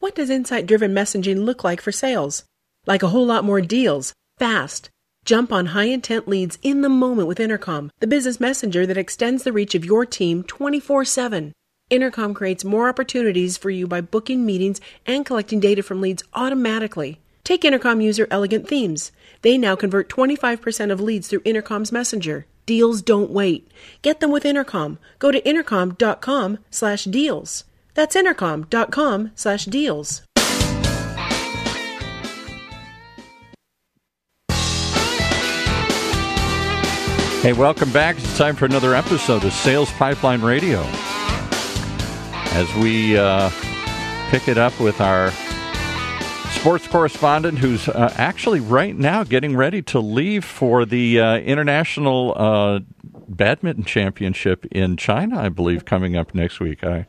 What does insight driven messaging look like for sales? Like a whole lot more deals, fast. Jump on high intent leads in the moment with Intercom, the business messenger that extends the reach of your team 24 7. Intercom creates more opportunities for you by booking meetings and collecting data from leads automatically. Take Intercom user Elegant Themes. They now convert 25% of leads through Intercom's messenger. Deals don't wait. Get them with Intercom. Go to intercom.com/deals. That's intercom.com slash deals. Hey, welcome back. It's time for another episode of Sales Pipeline Radio. As we uh, pick it up with our sports correspondent who's uh, actually right now getting ready to leave for the uh, International uh, Badminton Championship in China, I believe, coming up next week. I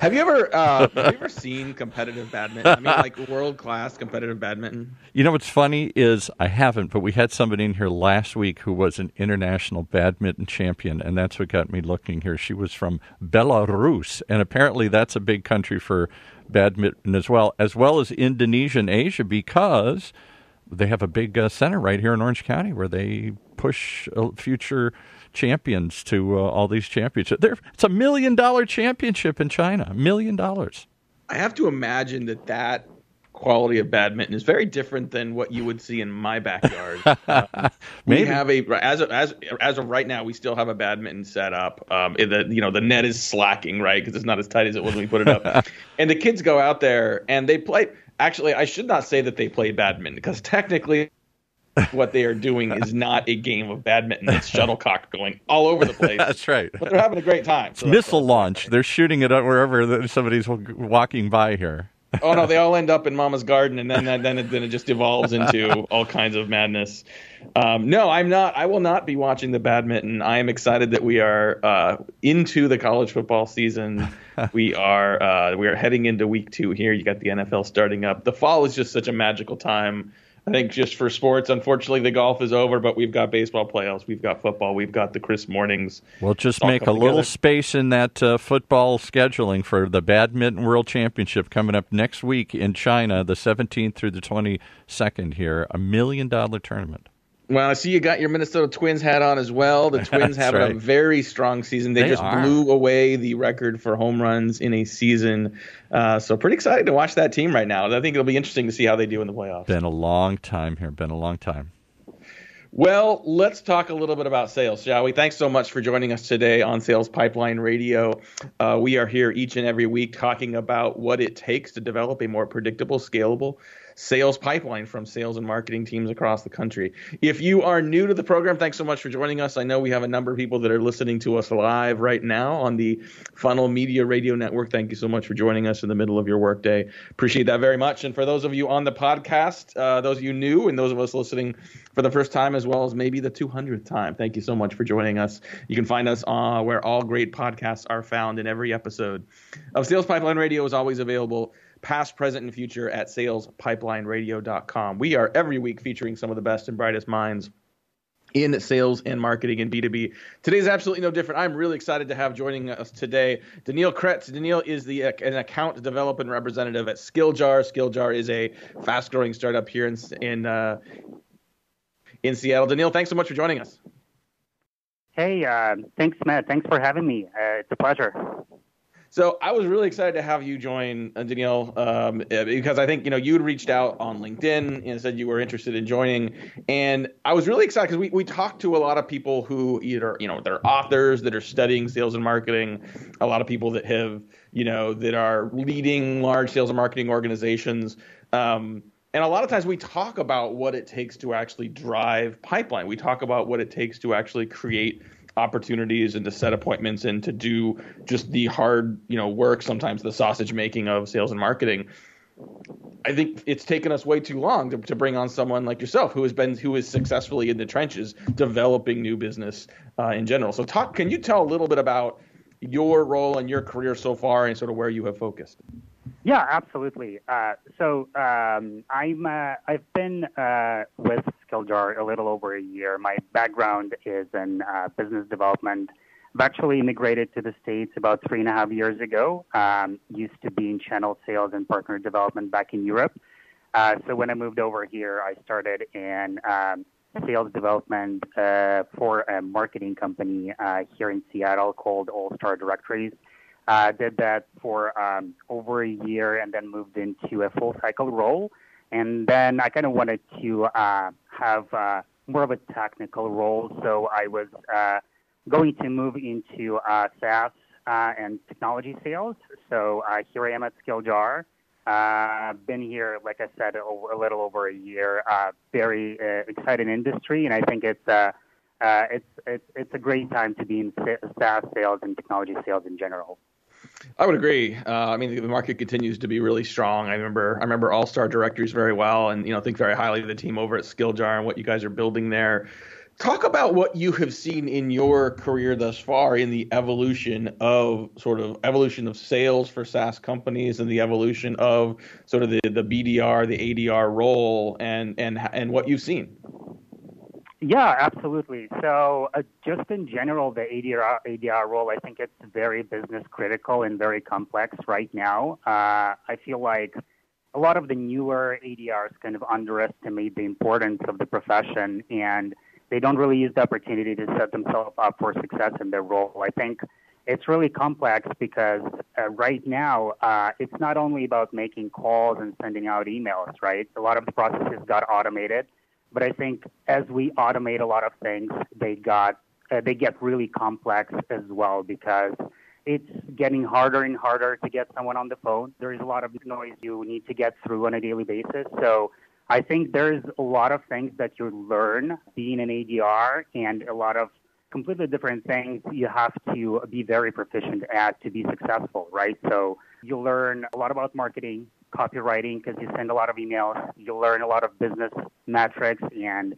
have you ever uh, have you ever seen competitive badminton? I mean, like world class competitive badminton. You know what's funny is I haven't, but we had somebody in here last week who was an international badminton champion, and that's what got me looking here. She was from Belarus, and apparently that's a big country for badminton as well, as well as Indonesia and Asia, because they have a big uh, center right here in Orange County where they push uh, future champions to uh, all these championships. There, it's a million dollar championship in China. A million dollars. I have to imagine that that quality of badminton is very different than what you would see in my backyard. Uh, we have a as of, as as of right now, we still have a badminton set up. Um, the you know the net is slacking right because it's not as tight as it was when we put it up, and the kids go out there and they play. Actually, I should not say that they play badminton because technically what they are doing is not a game of badminton. It's shuttlecock going all over the place. that's right. But they're having a great time. So missile launch. They're shooting it wherever somebody's walking by here. oh no, they all end up in Mama's garden, and then then it, then it just evolves into all kinds of madness. Um, no, I'm not. I will not be watching the badminton. I am excited that we are uh, into the college football season. we are uh, we are heading into week two here. You got the NFL starting up. The fall is just such a magical time I think just for sports, unfortunately, the golf is over, but we've got baseball playoffs, we've got football, we've got the Chris Mornings. We'll just make a little space in that uh, football scheduling for the Badminton World Championship coming up next week in China, the 17th through the 22nd here. A million dollar tournament. Well, I see you got your Minnesota Twins hat on as well. The Twins have right. a very strong season. They, they just are. blew away the record for home runs in a season. Uh, so pretty excited to watch that team right now. I think it'll be interesting to see how they do in the playoffs. Been a long time here. Been a long time. Well, let's talk a little bit about sales, shall we? Thanks so much for joining us today on Sales Pipeline Radio. Uh, we are here each and every week talking about what it takes to develop a more predictable, scalable, sales pipeline from sales and marketing teams across the country. If you are new to the program, thanks so much for joining us. I know we have a number of people that are listening to us live right now on the Funnel Media Radio Network. Thank you so much for joining us in the middle of your workday. Appreciate that very much. And for those of you on the podcast, uh, those of you new and those of us listening for the first time as well as maybe the 200th time, thank you so much for joining us. You can find us uh, where all great podcasts are found in every episode of Sales Pipeline Radio is always available past, present, and future at salespipelineradio.com. We are every week featuring some of the best and brightest minds in sales and marketing and B2B. Today's absolutely no different. I'm really excited to have joining us today Daniil Kretz. Daniil is the an account development representative at Skilljar. Skilljar is a fast growing startup here in in uh, in Seattle. Daniil, thanks so much for joining us. Hey, uh, thanks, Matt. Thanks for having me. Uh, it's a pleasure. So I was really excited to have you join, uh, Daniil, um, eh, because I think you know you had reached out on LinkedIn and said you were interested in joining, and I was really excited because we we talked to a lot of people who either you know they're authors that are studying sales and marketing, a lot of people that have you know that are leading large sales and marketing organizations. Um, and a lot of times we talk about what it takes to actually drive pipeline. We talk about what it takes to actually create opportunities and to set appointments and to do just the hard, you know, work, sometimes the sausage making of sales and marketing. I think it's taken us way too long to, to bring on someone like yourself who has been who is successfully in the trenches developing new business uh, in general. So talk can you tell a little bit about your role and your career so far and sort of where you have focused? Yeah, absolutely. Uh, so um, I'm uh, I've been uh, with Skilljar a little over a year. My background is in uh, business development, I've actually immigrated to the States about three and a half years ago. Um, used to be in channel sales and partner development back in Europe. Uh, so when I moved over here, I started in um, sales development uh, for a marketing company uh, here in Seattle called All Star Directories. Uh, did that for um, over a year and then moved into a full cycle role. And then I kind of wanted to uh, have uh, more of a technical role. So I was uh, going to move into uh, SaaS uh, and technology sales. So uh, here I am at Skilljar. Uh, been here, like I said, over, a little over a year. Very exciting industry, and I think it's it's it's it's a great time to be in SaaS sales and technology sales in general. I would agree. Uh, I mean, the market continues to be really strong. I remember, I remember All Star Directories very well, and you know, think very highly of the team over at Skilljar and what you guys are building there. Talk about what you have seen in your career thus far in the evolution of sort of evolution of sales for SaaS companies and the evolution of sort of the, the BDR, the ADR role, and and and what you've seen. Yeah, absolutely. So, uh, just in general, the ADR, ADR role, I think it's very business critical and very complex right now. Uh, I feel like a lot of the newer ADRs kind of underestimate the importance of the profession and they don't really use the opportunity to set themselves up for success in their role. I think it's really complex because uh, right now uh, it's not only about making calls and sending out emails, right? A lot of the processes got automated but I think as we automate a lot of things, they got uh, they get really complex as well because it's getting harder and harder to get someone on the phone. There is a lot of noise you need to get through on a daily basis. So I think there's a lot of things that you learn being an ADR and a lot of completely different things you have to be very proficient at to be successful, right? So you learn a lot about marketing, copywriting because you send a lot of emails. You learn a lot of business metrics, and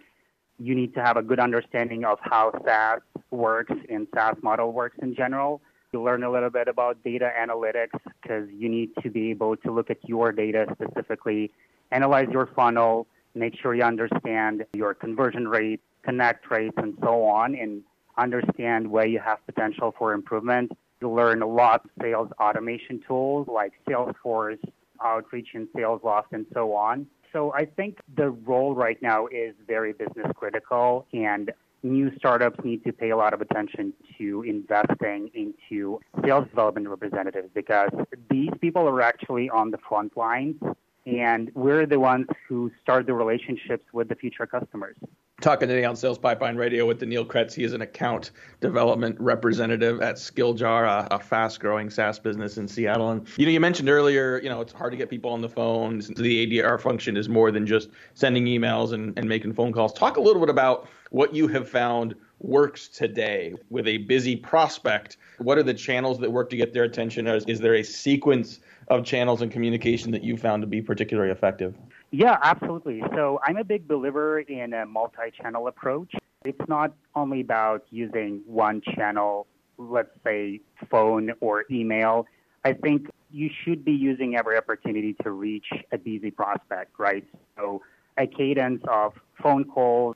you need to have a good understanding of how SaaS works and SaaS model works in general. You learn a little bit about data analytics because you need to be able to look at your data specifically, analyze your funnel, make sure you understand your conversion rate, connect rates, and so on, and understand where you have potential for improvement. You learn a lot of sales automation tools like Salesforce, outreach and SalesLoft and so on. So I think the role right now is very business critical and new startups need to pay a lot of attention to investing into sales development representatives because these people are actually on the front lines and we're the ones who start the relationships with the future customers talking today on Sales Pipeline Radio with Daniil Kretz. He is an account development representative at Skilljar, a, a fast-growing SaaS business in Seattle. And you know, you mentioned earlier, you know, it's hard to get people on the phone. The ADR function is more than just sending emails and, and making phone calls. Talk a little bit about what you have found works today with a busy prospect. What are the channels that work to get their attention? Is, is there a sequence of channels and communication that you found to be particularly effective? Yeah, absolutely. So I'm a big believer in a multi channel approach. It's not only about using one channel, let's say phone or email. I think you should be using every opportunity to reach a busy prospect, right? So a cadence of phone calls,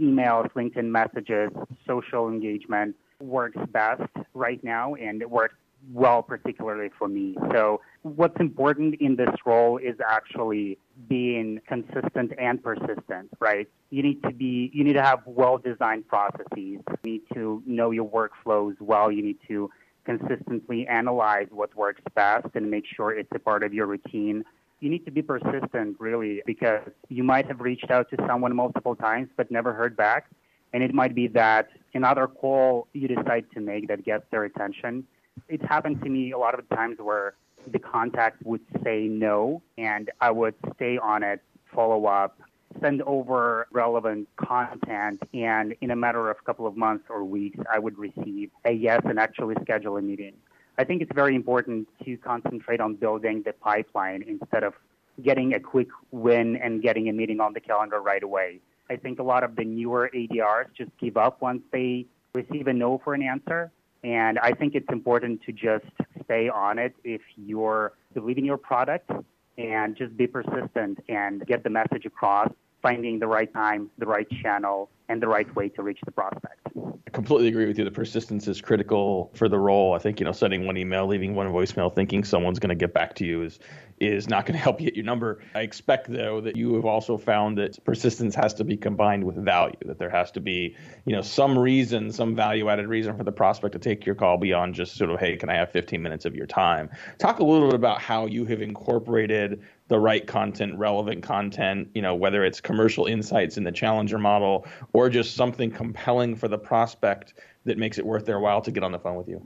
emails, LinkedIn messages, social engagement works best right now and it works well, particularly for me. So, what's important in this role is actually being consistent and persistent, right? You need to be, you need to have well designed processes. You need to know your workflows well. You need to consistently analyze what works best and make sure it's a part of your routine. You need to be persistent, really, because you might have reached out to someone multiple times but never heard back. And it might be that another call you decide to make that gets their attention it's happened to me a lot of times where the contact would say no, and I would stay on it, follow up, send over relevant content, and in a matter of a couple of months or weeks, I would receive a yes and actually schedule a meeting. I think it's very important to concentrate on building the pipeline instead of getting a quick win and getting a meeting on the calendar right away. I think a lot of the newer ADRs just give up once they receive a no for an answer and I think it's important to just stay on it if you're believing your product and just be persistent and get the message across, finding the right time, the right channel, and the right way to reach the prospect. I completely agree with you. The persistence is critical for the role. I think you know, sending one email, leaving one voicemail, thinking someone's going to get back to you is is not going to help you get your number. I expect though that you have also found that persistence has to be combined with value. That there has to be you know some reason, some value added reason for the prospect to take your call beyond just sort of hey, can I have 15 minutes of your time? Talk a little bit about how you have incorporated the right content, relevant content, you know, whether it's commercial insights in the challenger model or just something compelling for the prospect that makes it worth their while to get on the phone with you.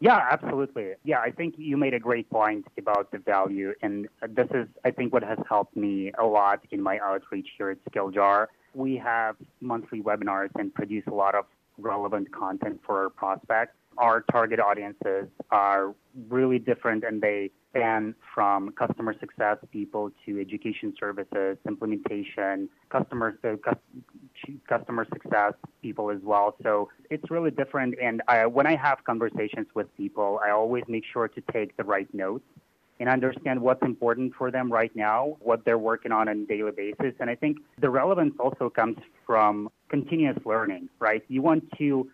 Yeah, absolutely. Yeah, I think you made a great point about the value. And this is, I think, what has helped me a lot in my outreach here at SkillJar. We have monthly webinars and produce a lot of relevant content for our prospects. Our target audiences are really different and they span from customer success people to education services, implementation, customer uh, customer success people as well. So it's really different. And I, when I have conversations with people, I always make sure to take the right notes and understand what's important for them right now, what they're working on on a daily basis. And I think the relevance also comes from continuous learning, right? You want to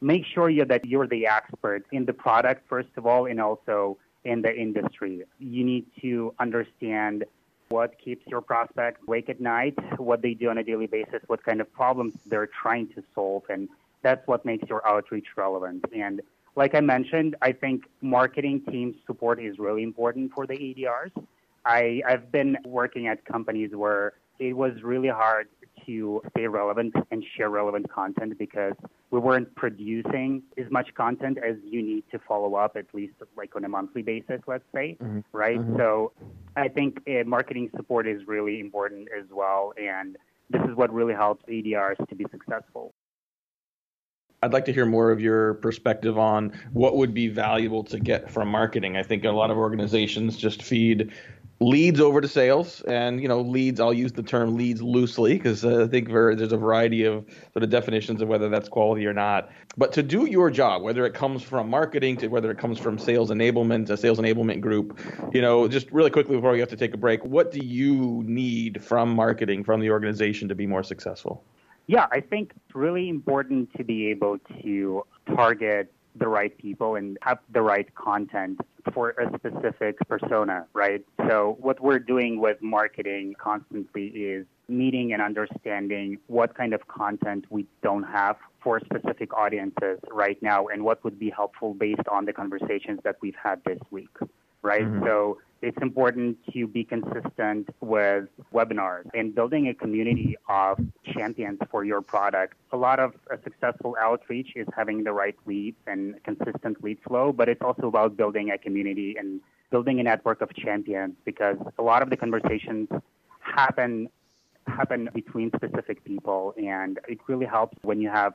make sure that you're the expert in the product, first of all, and also in the industry. You need to understand what keeps your prospect awake at night, what they do on a daily basis, what kind of problems they're trying to solve, and that's what makes your outreach relevant. And like I mentioned, I think marketing team support is really important for the ADRs. I, I've been working at companies where it was really hard to stay relevant and share relevant content because we weren't producing as much content as you need to follow up at least like on a monthly basis let's say mm-hmm. right mm-hmm. so i think uh, marketing support is really important as well and this is what really helps adrs to be successful I'd like to hear more of your perspective on what would be valuable to get from marketing. I think a lot of organizations just feed leads over to sales and you know leads i'll use the term leads loosely because uh, i think there's a variety of sort of definitions of whether that's quality or not. But to do your job whether it comes from marketing to whether it comes from sales enablement a sales enablement group you know just really quickly before we have to take a break what do you need from marketing from the organization to be more successful? Yeah i think it's really important to be able to target the right people and have the right content for a specific persona, right? So what we're doing with marketing constantly is meeting and understanding what kind of content we don't have for specific audiences right now and what would be helpful based on the conversations that we've had this week, right? Mm-hmm. So it's important to be consistent with webinars and building a community of champions for your product. A lot of a successful outreach is having the right leads and consistent lead flow, but it's also about building a community and building a network of champions because a lot of the conversations happen happen between specific people and it really helps when you have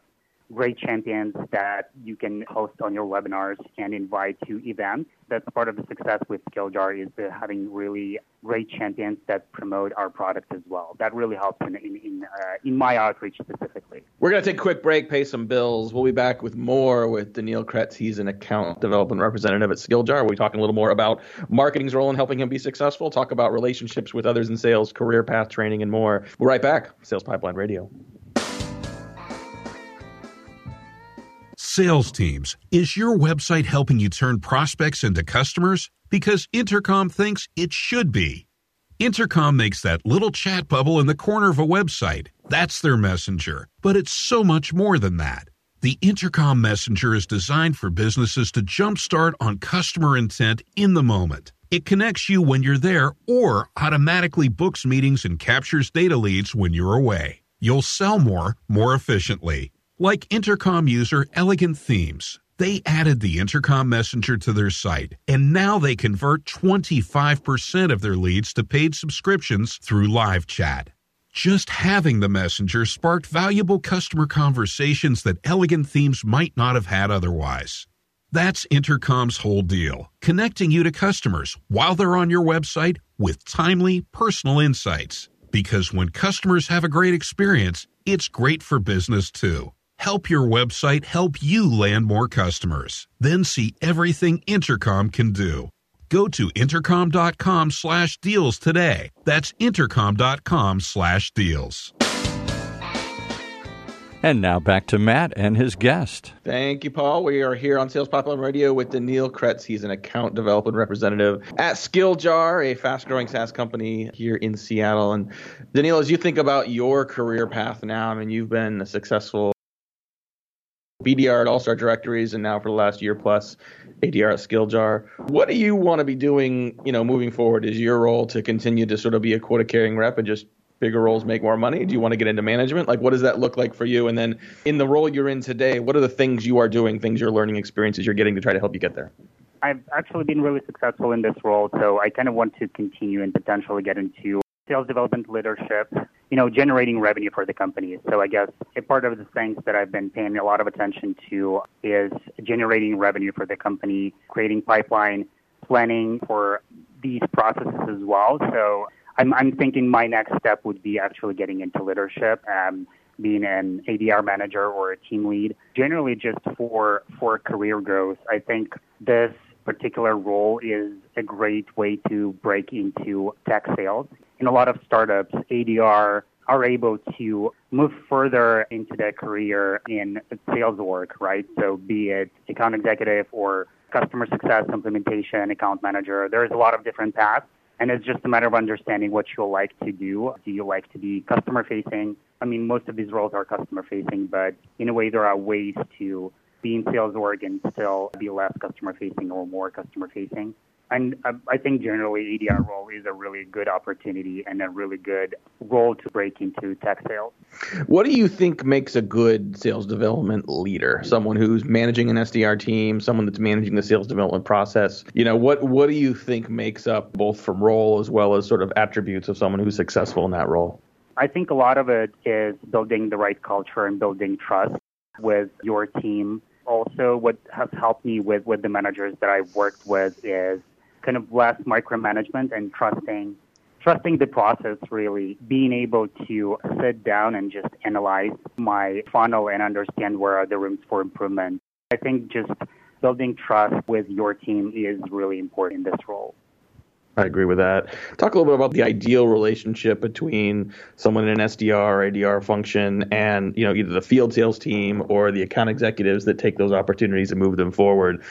great champions that you can host on your webinars and invite to events. That's part of the success with SkillJar is having really great champions that promote our product as well. That really helps in in in, uh, in my outreach specifically. We're going to take a quick break, pay some bills. We'll be back with more with Daniil Kretz. He's an account development representative at SkillJar. We'll be talking a little more about marketing's role in helping him be successful. Talk about relationships with others in sales, career path training, and more. We'll right back. Sales Pipeline Radio. Sales teams, is your website helping you turn prospects into customers? Because Intercom thinks it should be. Intercom makes that little chat bubble in the corner of a website. That's their messenger. But it's so much more than that. The Intercom Messenger is designed for businesses to jumpstart on customer intent in the moment. It connects you when you're there or automatically books meetings and captures data leads when you're away. You'll sell more, more efficiently. Like Intercom user Elegant Themes, they added the Intercom Messenger to their site, and now they convert 25% of their leads to paid subscriptions through live chat. Just having the Messenger sparked valuable customer conversations that Elegant Themes might not have had otherwise. That's Intercom's whole deal, connecting you to customers while they're on your website with timely, personal insights. Because when customers have a great experience, it's great for business too. Help your website help you land more customers. Then see everything Intercom can do. Go to intercom.com slash deals today. That's intercom.com slash deals. And now back to Matt and his guest. Thank you, Paul. We are here on Sales Pipeline Radio with Daniil Kretz. He's an account development representative at SkillJar, a fast growing SaaS company here in Seattle. And Daniil, as you think about your career path now, I mean, you've been a successful BDR at All Star Directories, and now for the last year plus, ADR at SkillJar. What do you want to be doing, you know, moving forward? Is your role to continue to sort of be a quota carrying rep and just bigger roles make more money? Do you want to get into management? Like, what does that look like for you? And then in the role you're in today, what are the things you are doing, things you're learning, experiences you're getting to try to help you get there? I've actually been really successful in this role, so I kind of want to continue and potentially get into sales development leadership, you know, generating revenue for the company. So I guess a part of the things that I've been paying a lot of attention to is generating revenue for the company, creating pipeline, planning for these processes as well. So I'm, I'm thinking my next step would be actually getting into leadership, um, being an ADR manager or a team lead, generally just for, for career growth. I think this particular role is a great way to break into tech sales. In a lot of startups, ADR are able to move further into their career in sales work, right? So be it account executive or customer success implementation, account manager. There's a lot of different paths. And it's just a matter of understanding what you like to do. Do you like to be customer facing? I mean, most of these roles are customer facing, but in a way, there are ways to be in sales org and still be less customer facing or more customer facing. And uh, I think generally ADR role is a really good opportunity and a really good role to break into tech sales. What do you think makes a good sales development leader? Someone who's managing an SDR team, someone that's managing the sales development process. You know, what what do you think makes up both from role as well as sort of attributes of someone who's successful in that role? I think a lot of it is building the right culture and building trust with your team. Also, what has helped me with, with the managers that I've worked with is kind of less micromanagement and trusting trusting the process really. Being able to sit down and just analyze my funnel and understand where are the rooms for improvement. I think just building trust with your team is really important in this role I agree with that. Talk a little bit about the ideal relationship between someone in an SDR or ADR function and you know either the field sales team or the account executives that take those opportunities and move them forward.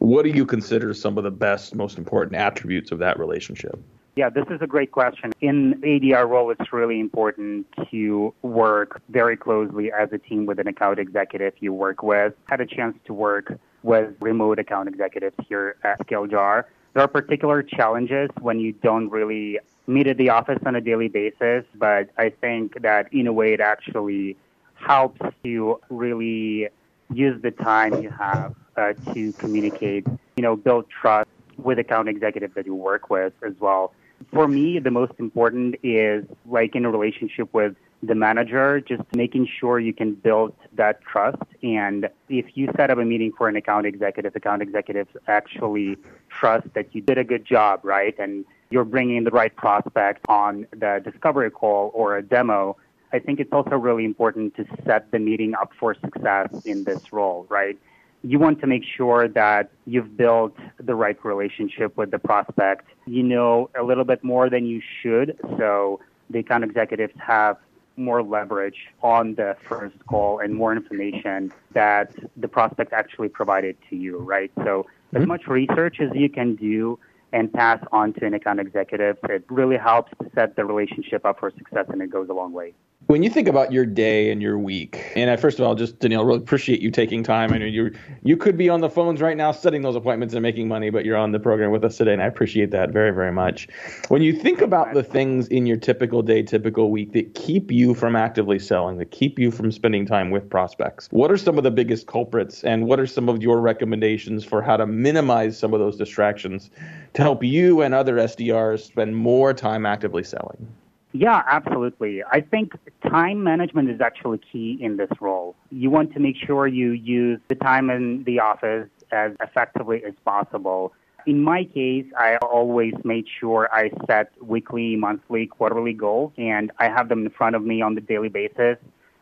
What do you consider some of the best, most important attributes of that relationship? Yeah, this is a great question. In ADR role, it's really important to work very closely as a team with an account executive you work with. Had a chance to work with remote account executives here at SkillJar there are particular challenges when you don't really meet at the office on a daily basis, but I think that in a way it actually helps you really use the time you have uh, to communicate, you know, build trust with account executives that you work with as well. For me, the most important is like in a relationship with the manager, just making sure you can build that trust. And if you set up a meeting for an account executive, account executives actually trust that you did a good job, right? And you're bringing the right prospect on the discovery call or a demo. I think it's also really important to set the meeting up for success in this role, right? You want to make sure that you've built the right relationship with the prospect. You know a little bit more than you should. So the account executives have more leverage on the first call and more information that the prospect actually provided to you, right? So mm-hmm. as much research as you can do and pass on to an account executive, it really helps set the relationship up for success and it goes a long way. When you think about your day and your week, and I, first of all, just Danielle, really appreciate you taking time. I know you you could be on the phones right now setting those appointments and making money, but you're on the program with us today, and I appreciate that very, very much. When you think about the things in your typical day, typical week that keep you from actively selling, that keep you from spending time with prospects, what are some of the biggest culprits, and what are some of your recommendations for how to minimize some of those distractions to help you and other SDRs spend more time actively selling? Yeah, absolutely. I think time management is actually key in this role. You want to make sure you use the time in the office as effectively as possible. In my case, I always made sure I set weekly, monthly, quarterly goals, and I have them in front of me on the daily basis.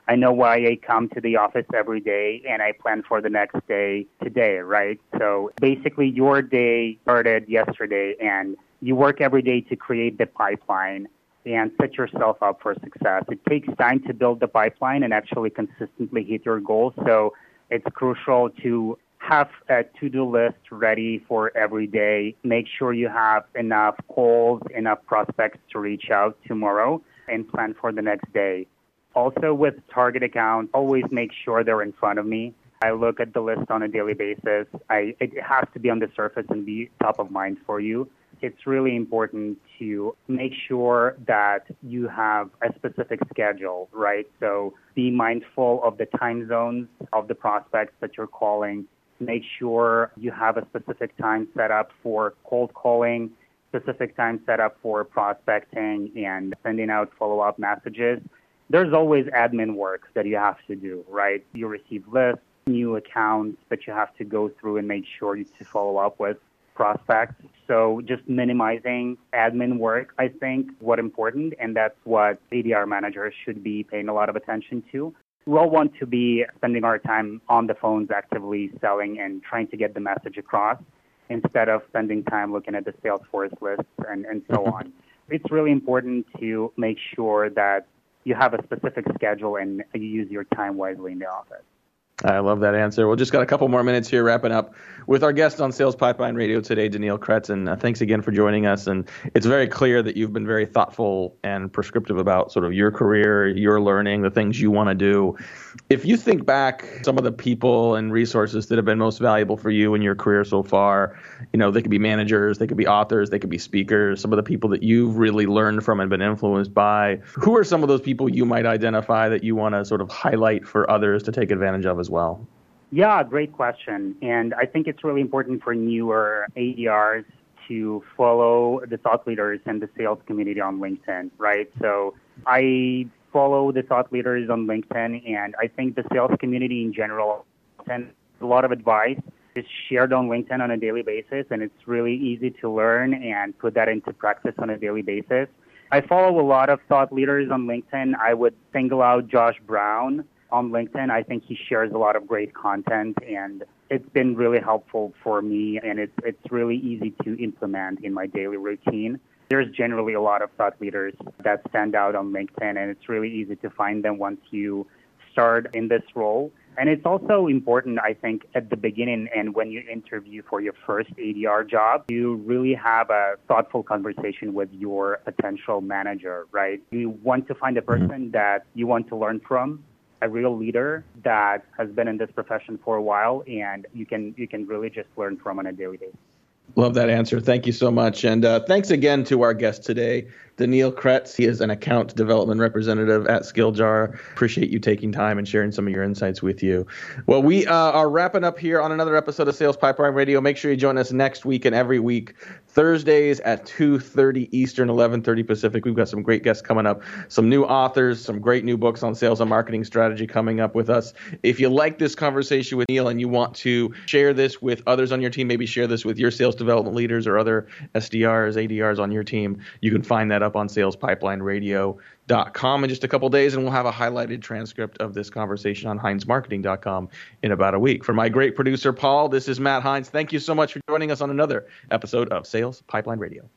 I know why I come to the office every day and I plan for the next day today, right? So basically, your day started yesterday and you work every day to create the pipeline and set yourself up for success. It takes time to build the pipeline and actually consistently hit your goals. So it's crucial to have a to-do list ready for every day. Make sure you have enough calls, enough prospects to reach out tomorrow and plan for the next day. Also with target accounts, always make sure they're in front of me. I look at the list on a daily basis. I, it has to be on the surface and be top of mind for you. It's really important to make sure that you have a specific schedule, right? So be mindful of the time zones of the prospects that you're calling. Make sure you have a specific time set up for cold calling, specific time set up for prospecting and sending out follow up messages. There's always admin work that you have to do, right? You receive lists new accounts that you have to go through and make sure you to follow up with prospects. So just minimizing admin work, I think, what important, and that's what ADR managers should be paying a lot of attention to. We all want to be spending our time on the phones actively selling and trying to get the message across instead of spending time looking at the Salesforce lists and, and so mm-hmm. on. It's really important to make sure that you have a specific schedule and you use your time wisely in the office. I love that answer. We'll just got a couple more minutes here, wrapping up with our guest on Sales Pipeline Radio today, Daniil Kretz. And uh, thanks again for joining us. And it's very clear that you've been very thoughtful and prescriptive about sort of your career, your learning, the things you want to do. If you think back, some of the people and resources that have been most valuable for you in your career so far, you know, they could be managers, they could be authors, they could be speakers, some of the people that you've really learned from and been influenced by. Who are some of those people you might identify that you want to sort of highlight for others to take advantage of as well? Yeah, great question. And I think it's really important for newer ADRs to follow the thought leaders and the sales community on LinkedIn, right? So I follow the thought leaders on LinkedIn, and I think the sales community in general and a lot of advice is shared on LinkedIn on a daily basis, and it's really easy to learn and put that into practice on a daily basis. I follow a lot of thought leaders on LinkedIn. I would single out Josh Braun on LinkedIn. I think he shares a lot of great content and it's been really helpful for me and it's it's really easy to implement in my daily routine. There's generally a lot of thought leaders that stand out on LinkedIn and it's really easy to find them once you start in this role. And it's also important, I think, at the beginning and when you interview for your first ADR job, you really have a thoughtful conversation with your potential manager, right? You want to find a mm-hmm. person that you want to learn from a real leader that has been in this profession for a while, and you can you can really just learn from on a daily basis. Love that answer. Thank you so much. And uh, thanks again to our guest today, Daniil Kretz. He is an account development representative at Skilljar. Appreciate you taking time and sharing some of your insights with you. Well, we uh, are wrapping up here on another episode of Sales Pipeline Radio. Make sure you join us next week and every week, Thursdays at 2.30 Eastern, 11.30 Pacific. We've got some great guests coming up, some new authors, some great new books on sales and marketing strategy coming up with us. If you like this conversation with Neil and you want to share this with others on your team, maybe share this with your sales development leaders or other SDRs, ADRs on your team, you can find that up on salespipelineradio.com in just a couple days, and we'll have a highlighted transcript of this conversation on HeinzMarketing.com in about a week. For my great producer, Paul, this is Matt Heinz. Thank you so much for joining us on another episode of Sales Pipeline Radio.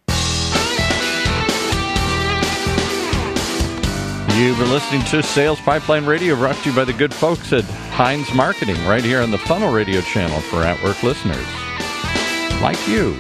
You've been listening to Sales Pipeline Radio, brought to you by the good folks at Heinz Marketing, right here on the Funnel Radio channel for at work listeners like you.